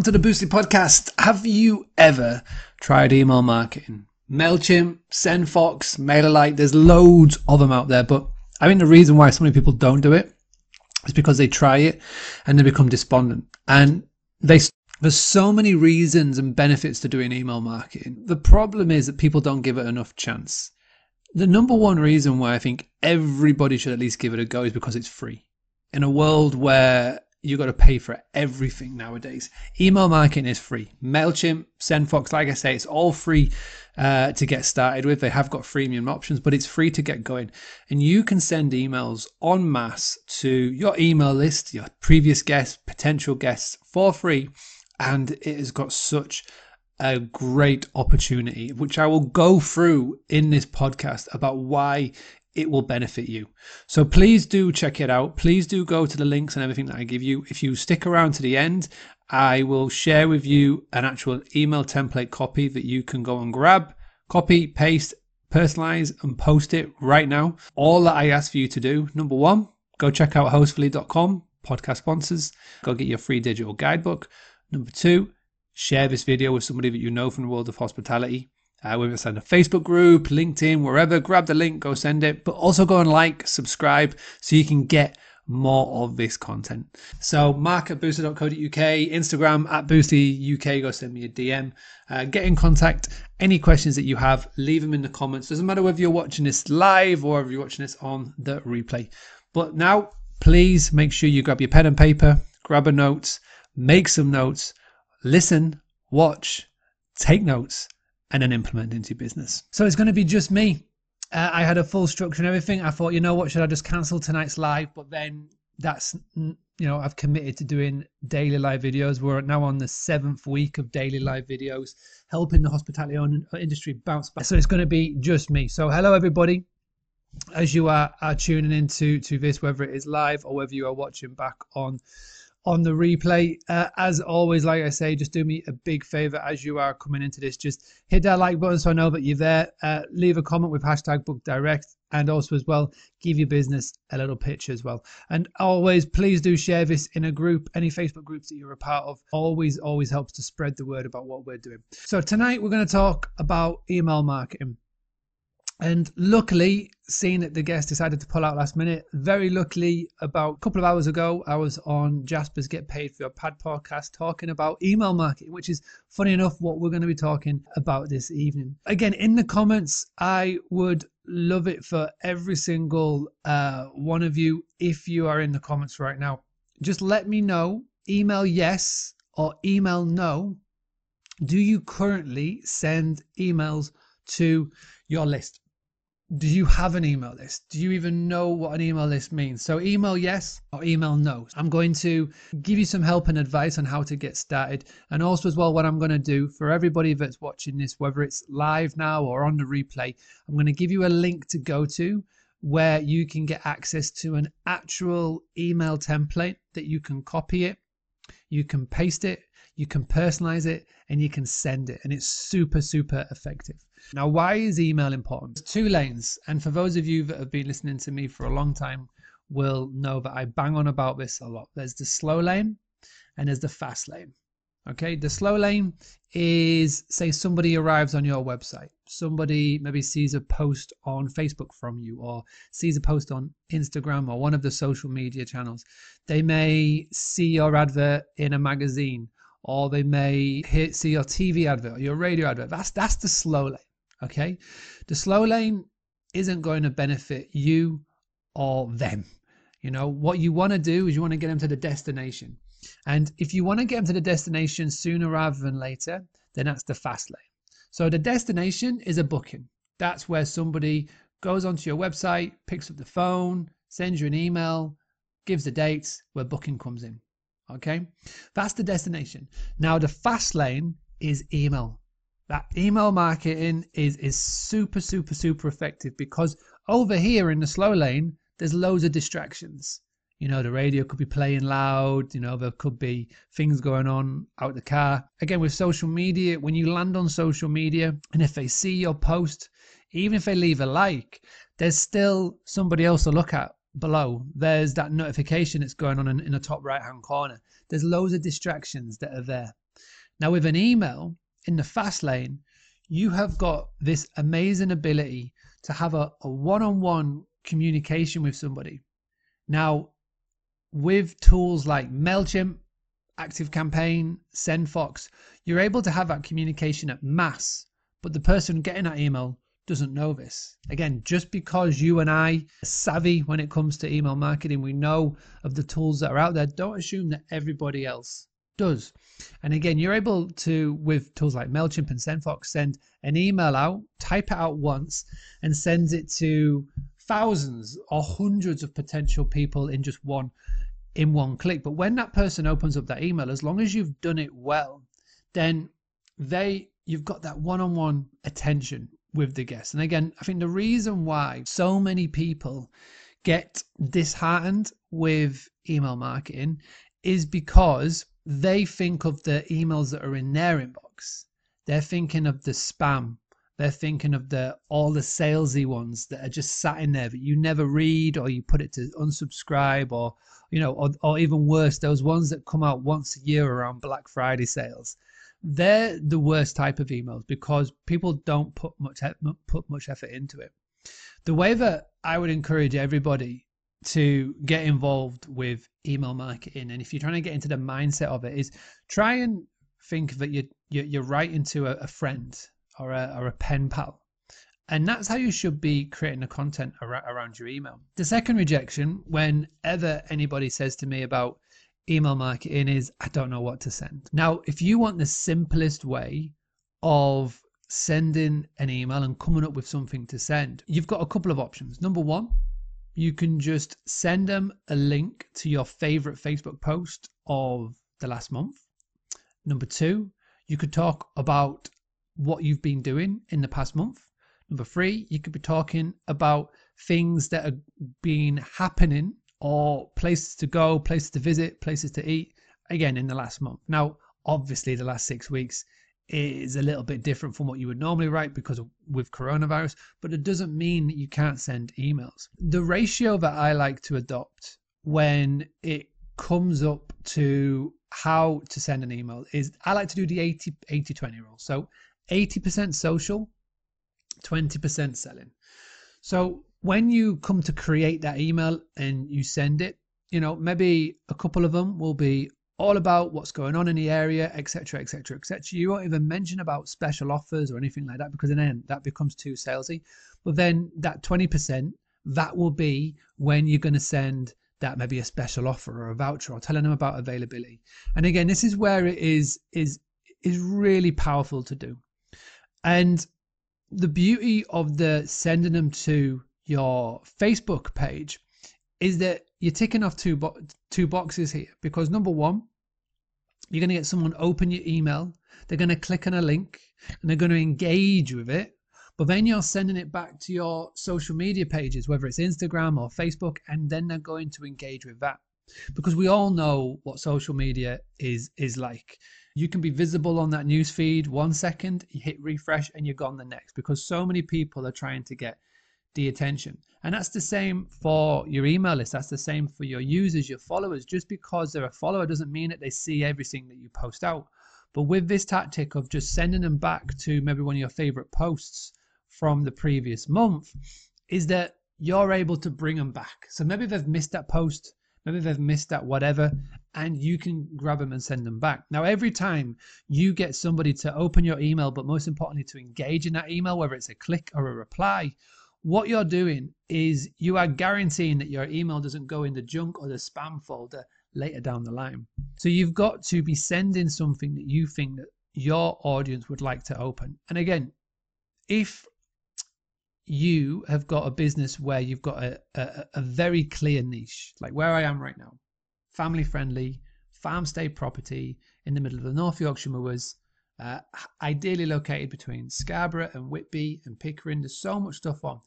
Welcome to the Boostly podcast. Have you ever tried email marketing? MailChimp, SendFox, MailerLite, there's loads of them out there. But I think the reason why so many people don't do it is because they try it and they become despondent. And they there's so many reasons and benefits to doing email marketing. The problem is that people don't give it enough chance. The number one reason why I think everybody should at least give it a go is because it's free. In a world where you got to pay for everything nowadays. Email marketing is free. MailChimp, SendFox, like I say, it's all free uh, to get started with. They have got freemium options, but it's free to get going. And you can send emails en masse to your email list, your previous guests, potential guests for free. And it has got such a great opportunity, which I will go through in this podcast about why it will benefit you. So please do check it out. Please do go to the links and everything that I give you. If you stick around to the end, I will share with you an actual email template copy that you can go and grab, copy, paste, personalize, and post it right now. All that I ask for you to do number one, go check out hostfully.com, podcast sponsors, go get your free digital guidebook. Number two, share this video with somebody that you know from the world of hospitality uh, whether it's on a Facebook group, LinkedIn, wherever, grab the link, go send it. But also go and like, subscribe so you can get more of this content. So mark at boostly.co.uk, Instagram at boostlyuk, go send me a DM. Uh, get in contact. Any questions that you have, leave them in the comments. Doesn't matter whether you're watching this live or if you're watching this on the replay. But now, please make sure you grab your pen and paper, grab a note, make some notes, listen, watch, take notes and then implement into business. So it's going to be just me. Uh, I had a full structure and everything. I thought, you know what, should I just cancel tonight's live? But then that's, you know, I've committed to doing daily live videos. We're now on the seventh week of daily live videos, helping the hospitality industry bounce back. So it's going to be just me. So hello, everybody. As you are, are tuning into to this, whether it is live or whether you are watching back on on the replay. Uh, as always, like I say, just do me a big favor as you are coming into this. Just hit that like button so I know that you're there. Uh, leave a comment with hashtag book direct and also as well give your business a little pitch as well and always please do share this in a group any facebook groups that you're a part of always always helps to spread the word about what we're doing so tonight we're going to talk about email marketing and luckily, seeing that the guest decided to pull out last minute, very luckily, about a couple of hours ago, I was on Jasper's Get Paid for Your Pad podcast talking about email marketing, which is funny enough what we're going to be talking about this evening. Again, in the comments, I would love it for every single uh, one of you if you are in the comments right now. Just let me know, email yes or email no. Do you currently send emails to your list? Do you have an email list? Do you even know what an email list means? So, email yes or email no. I'm going to give you some help and advice on how to get started. And also, as well, what I'm going to do for everybody that's watching this, whether it's live now or on the replay, I'm going to give you a link to go to where you can get access to an actual email template that you can copy it, you can paste it, you can personalize it, and you can send it. And it's super, super effective. Now, why is email important? There's two lanes, and for those of you that have been listening to me for a long time, will know that I bang on about this a lot. There's the slow lane and there's the fast lane. Okay, the slow lane is say somebody arrives on your website, somebody maybe sees a post on Facebook from you, or sees a post on Instagram or one of the social media channels. They may see your advert in a magazine, or they may see your TV advert your radio advert. That's that's the slow lane. Okay. The slow lane isn't going to benefit you or them. You know, what you want to do is you want to get them to the destination. And if you want to get them to the destination sooner rather than later, then that's the fast lane. So the destination is a booking. That's where somebody goes onto your website, picks up the phone, sends you an email, gives the dates where booking comes in. Okay. That's the destination. Now, the fast lane is email that email marketing is is super super super effective because over here in the slow lane there's loads of distractions you know the radio could be playing loud you know there could be things going on out the car again with social media when you land on social media and if they see your post even if they leave a like there's still somebody else to look at below there's that notification that's going on in, in the top right hand corner there's loads of distractions that are there Now, with an email in the fast lane, you have got this amazing ability to have a, a one-on-one communication with somebody. Now, with tools like MailChimp, ActiveCampaign, SendFox, you're able to have that communication at mass, but the person getting that email doesn't know this. Again, just because you and I are savvy when it comes to email marketing, we know of the tools that are out there, don't assume that everybody else does. And again, you're able to, with tools like MailChimp and SendFox, send an email out, type it out once, and send it to thousands or hundreds of potential people in just one in one click. But when that person opens up that email, as long as you've done it well, then they you've got that one-on-one attention with the guests. And again, I think the reason why so many people get disheartened with email marketing is because they think of the emails that are in their inbox. They're thinking of the spam. They're thinking of the all the salesy ones that are just sat in there that you never read or you put it to unsubscribe or you know or, or even worse those ones that come out once a year around Black Friday sales. They're the worst type of emails because people don't put much put much effort into it. The way that I would encourage everybody to get involved with email marketing and if you're trying to get into the mindset of it is try and think that you're you're writing to a, friend or a, or a pen pal and that's how you should be creating the content around your email the second rejection whenever anybody says to me about email marketing is i don't know what to send now if you want the simplest way of sending an email and coming up with something to send you've got a couple of options number one you can just send them a link to your favorite Facebook post of the last month. Number two, you could talk about what you've been doing in the past month. Number three, you could be talking about things that are been happening or places to go, places to visit, places to eat, again, in the last month. Now, obviously, the last six weeks is a little bit different from what you would normally write because of with coronavirus, but it doesn't mean that you can't send emails. The ratio that I like to adopt when it comes up to how to send an email is I like to do the 80 80 20 rule. So 80% social, 20% selling. So when you come to create that email and you send it, you know, maybe a couple of them will be all about what's going on in the area, etc., etc., etc. You won't even mention about special offers or anything like that because then that becomes too salesy. But then that 20%, that will be when you're going to send that maybe a special offer or a voucher or telling them about availability. And again, this is where it is is is really powerful to do. And the beauty of the sending them to your Facebook page is that you're ticking off two bo- two boxes here because number one, you're going to get someone open your email. They're going to click on a link and they're going to engage with it. But then you're sending it back to your social media pages, whether it's Instagram or Facebook, and then they're going to engage with that. Because we all know what social media is is like. You can be visible on that news feed one second, you hit refresh, and you're gone the next. Because so many people are trying to get the attention. And that's the same for your email list. That's the same for your users, your followers. Just because they're a follower doesn't mean that they see everything that you post out. But with this tactic of just sending them back to maybe one of your favorite posts from the previous month, is that you're able to bring them back. So maybe they've missed that post, maybe they've missed that whatever, and you can grab them and send them back. Now, every time you get somebody to open your email, but most importantly, to engage in that email, whether it's a click or a reply, what you're doing is you are guaranteeing that your email doesn't go in the junk or the spam folder later down the line. So you've got to be sending something that you think that your audience would like to open. And again, if you have got a business where you've got a, a, a very clear niche, like where I am right now, family friendly, farm stay property in the middle of the North Yorkshire moors, uh, ideally located between Scarborough and Whitby and Pickering. There's so much stuff on.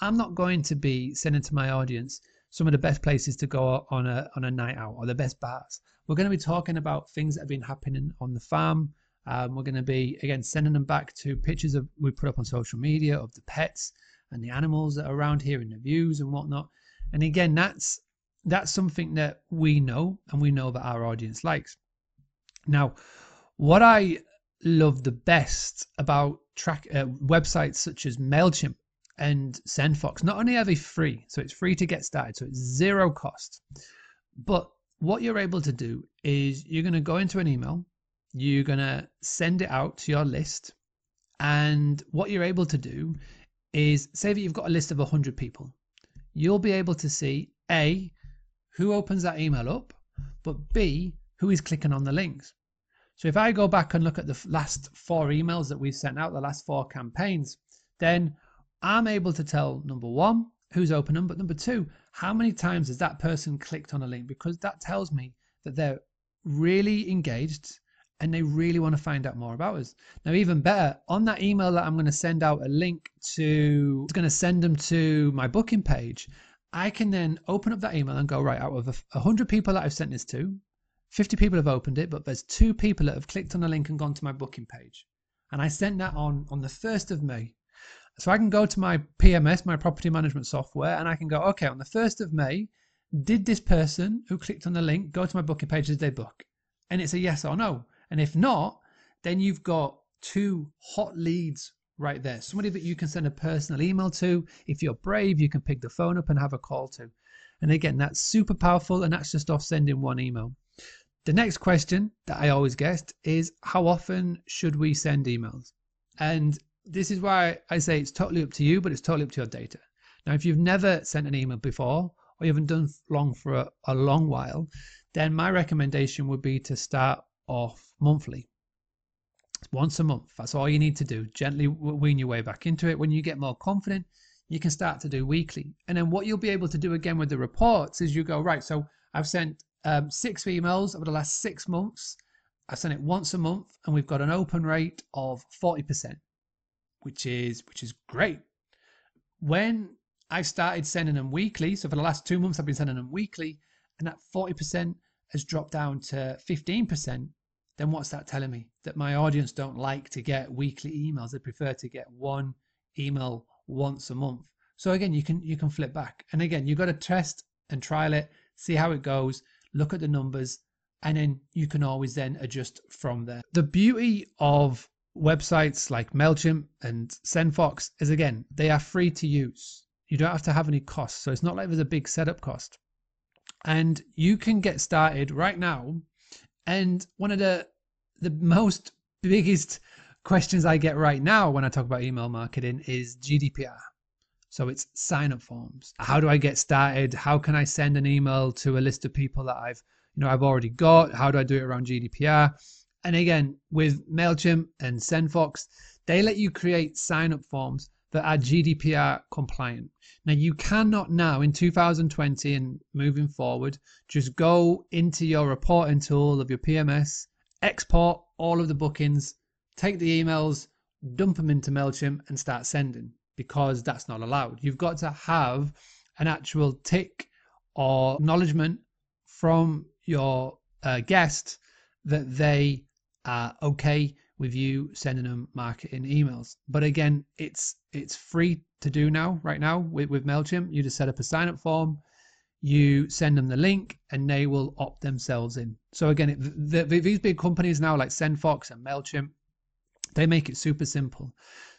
I'm not going to be sending to my audience some of the best places to go on a on a night out or the best bars. We're going to be talking about things that have been happening on the farm. Um, we're going to be again sending them back to pictures of we put up on social media of the pets and the animals that are around here and the views and whatnot. And again, that's that's something that we know and we know that our audience likes. Now, what I love the best about track uh, websites such as Mailchimp and SendFox, not only are they free, so it's free to get started, so it's zero cost, but what you're able to do is you're going to go into an email, you're going to send it out to your list, and what you're able to do is say that you've got a list of 100 people. You'll be able to see A, who opens that email up, but B, who is clicking on the links. So if I go back and look at the last four emails that we've sent out, the last four campaigns, then I'm able to tell number one, who's opened them, but number two, how many times has that person clicked on a link? Because that tells me that they're really engaged and they really want to find out more about us. Now, even better, on that email that I'm going to send out a link to, it's going to send them to my booking page. I can then open up that email and go, right, out of 100 people that I've sent this to, 50 people have opened it, but there's two people that have clicked on the link and gone to my booking page. And I sent that on on the 1st of May. So I can go to my PMS, my property management software, and I can go, okay, on the 1st of May, did this person who clicked on the link go to my booking page? Did they book? And it's a yes or no. And if not, then you've got two hot leads right there. Somebody that you can send a personal email to. If you're brave, you can pick the phone up and have a call to. And again, that's super powerful, and that's just off sending one email. The next question that I always get is how often should we send emails? And this is why I say it's totally up to you, but it's totally up to your data. Now, if you've never sent an email before, or you haven't done long for a, a long while, then my recommendation would be to start off monthly. Once a month. That's all you need to do. Gently wean your way back into it. When you get more confident, you can start to do weekly. And then what you'll be able to do again with the reports is you go, right, so I've sent um, six emails over the last six months. I sent it once a month, and we've got an open rate of 40%, which is which is great. When I started sending them weekly, so for the last two months I've been sending them weekly, and that 40% has dropped down to 15%, then what's that telling me? That my audience don't like to get weekly emails. They prefer to get one email once a month. So again, you can you can flip back. And again, you've got to test and trial it, see how it goes look at the numbers, and then you can always then adjust from there. The beauty of websites like MailChimp and SendFox is again, they are free to use. You don't have to have any costs. So it's not like there's a big setup cost. And you can get started right now. And one of the the most biggest questions I get right now when I talk about email marketing is GDPR. So it's sign up forms. How do I get started? How can I send an email to a list of people that I've, you know, I've already got? How do I do it around GDPR? And again, with MailChimp and SendFox, they let you create sign up forms that are GDPR compliant. Now, you cannot now in 2020 and moving forward just go into your reporting tool of your PMS, export all of the bookings, take the emails, dump them into MailChimp, and start sending because that's not allowed. You've got to have an actual tick or acknowledgement from your uh, guest that they okay with you sending them marketing emails. But again, it's it's free to do now, right now with, with MailChimp. You just set up a sign up form, you send them the link, and they will opt themselves in. So again, the, the, these big companies now like SendFox and MailChimp, they make it super simple.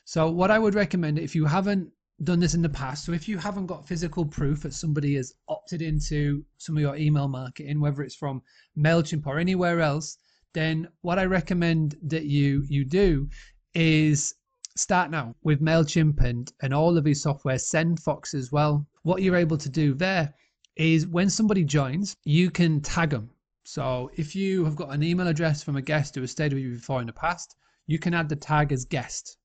So what I would recommend if you haven't done this in the past, so if you haven't got physical proof that somebody has opted into some of your email marketing, whether it's from Mailchimp or anywhere else, then what I recommend that you you do is start now with Mailchimp and and all of these software, SendFox as well. What you're able to do there is when somebody joins, you can tag them. So if you have got an email address from a guest who has stayed with you before in the past, you can add the tag as guest.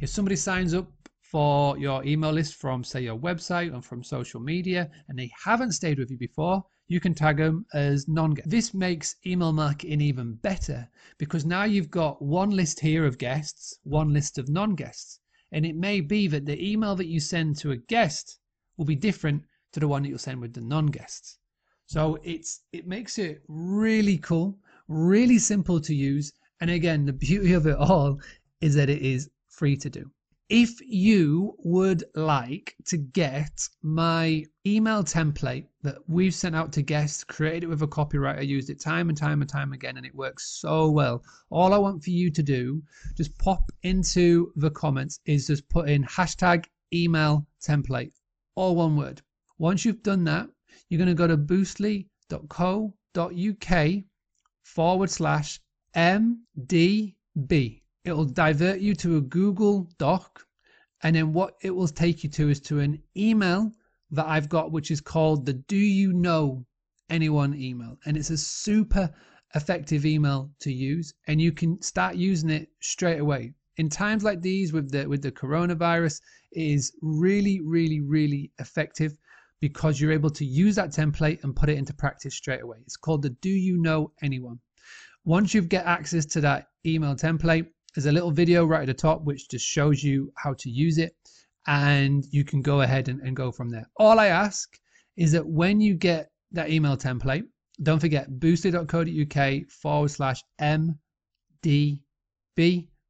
If somebody signs up for your email list from, say, your website and from social media, and they haven't stayed with you before, you can tag them as non guest. This makes email marketing even better because now you've got one list here of guests, one list of non guests. And it may be that the email that you send to a guest will be different to the one that you'll send with the non guests. So it's it makes it really cool, really simple to use. And again, the beauty of it all is that it is free to do. If you would like to get my email template that we've sent out to guests, created it with a copywriter, used it time and time and time again, and it works so well. All I want for you to do, just pop into the comments, is just put in hashtag email template, all one word. Once you've done that, you're going to go to boostly.co.uk forward slash MDB it will divert you to a Google Doc, and then what it will take you to is to an email that I've got, which is called the Do You Know Anyone email. And it's a super effective email to use, and you can start using it straight away. In times like these with the with the coronavirus, it is really, really, really effective because you're able to use that template and put it into practice straight away. It's called the Do You Know Anyone. Once you get access to that email template, there's a little video right at the top which just shows you how to use it and you can go ahead and, and go from there. All I ask is that when you get that email template, don't forget boostly.co.uk forward slash MDB.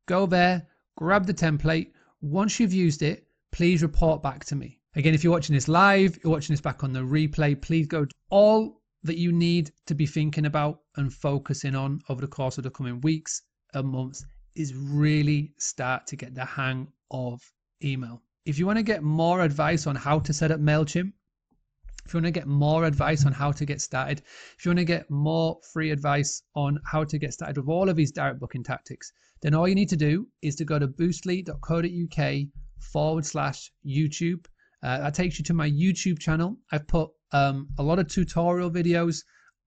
Go there, grab the template. Once you've used it, please report back to me. Again, if you're watching this live, you're watching this back on the replay, please go all that you need to be thinking about and focusing on over the course of the coming weeks and months is really start to get the hang of email. If you want to get more advice on how to set up MailChimp, if you want to get more advice on how to get started, if you want to get more free advice on how to get started with all of these direct booking tactics, then all you need to do is to go to boostly.co.uk forward slash YouTube. Uh, that takes you to my YouTube channel. I've put um, a lot of tutorial videos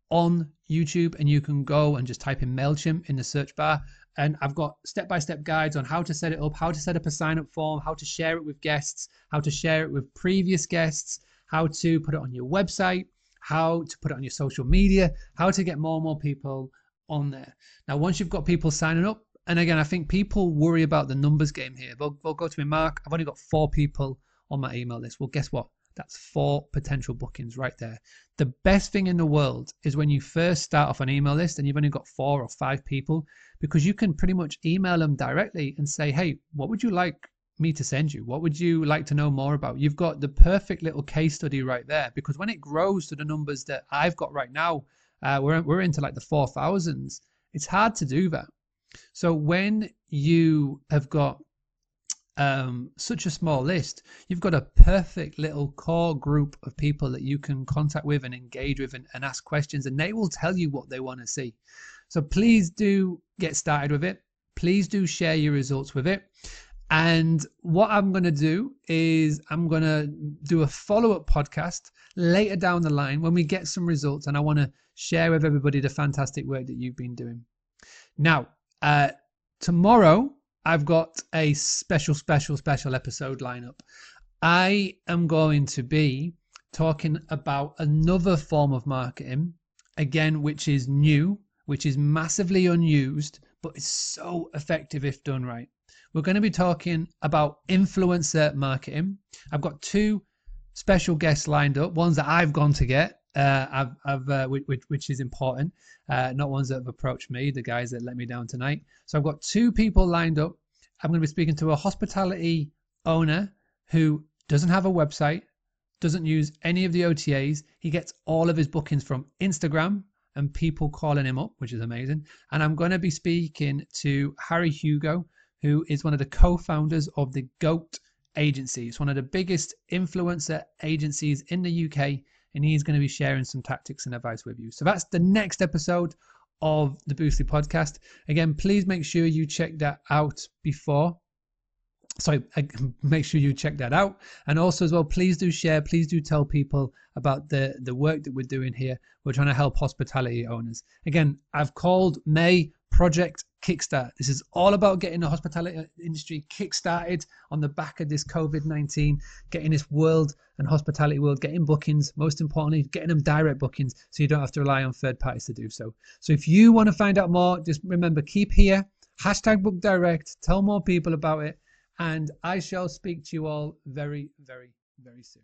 on YouTube, and you can go and just type in MailChimp in the search bar and I've got step-by-step guides on how to set it up, how to set up a sign-up form, how to share it with guests, how to share it with previous guests, how to put it on your website, how to put it on your social media, how to get more and more people on there. Now, once you've got people signing up, and again, I think people worry about the numbers game here. They'll, they'll go to me, Mark, I've only got four people on my email list. Well, guess what? That's four potential bookings right there. The best thing in the world is when you first start off an email list and you've only got four or five people because you can pretty much email them directly and say, hey, what would you like me to send you? What would you like to know more about? You've got the perfect little case study right there because when it grows to the numbers that I've got right now, uh, we're, we're into like the 4,000s, it's hard to do that. So when you have got um, such a small list, you've got a perfect little core group of people that you can contact with and engage with and, and ask questions, and they will tell you what they want to see. So please do get started with it. Please do share your results with it. And what I'm going to do is I'm going to do a follow up podcast later down the line when we get some results, and I want to share with everybody the fantastic work that you've been doing. Now, uh, tomorrow I've got a special, special, special episode lineup. I am going to be talking about another form of marketing, again, which is new, which is massively unused, but it's so effective if done right. We're going to be talking about influencer marketing. I've got two special guests lined up, ones that I've gone to get, uh, I've, I've uh, which, which, is important, uh, not ones that have approached me, the guys that let me down tonight. So I've got two people lined up. I'm going to be speaking to a hospitality owner who doesn't have a website, doesn't use any of the OTAs. He gets all of his bookings from Instagram and people calling him up, which is amazing. And I'm going to be speaking to Harry Hugo, who is one of the co-founders of the Goat Agency. It's one of the biggest influencer agencies in the UK and he's going to be sharing some tactics and advice with you. So that's the next episode of the Boostly podcast. Again, please make sure you check that out before. So make sure you check that out. And also as well, please do share, please do tell people about the, the work that we're doing here. We're trying to help hospitality owners. Again, I've called May Project Kickstart. This is all about getting the hospitality industry kickstarted on the back of this COVID 19, getting this world and hospitality world getting bookings, most importantly, getting them direct bookings so you don't have to rely on third parties to do so. So if you want to find out more, just remember keep here, hashtag book direct, tell more people about it, and I shall speak to you all very, very, very soon.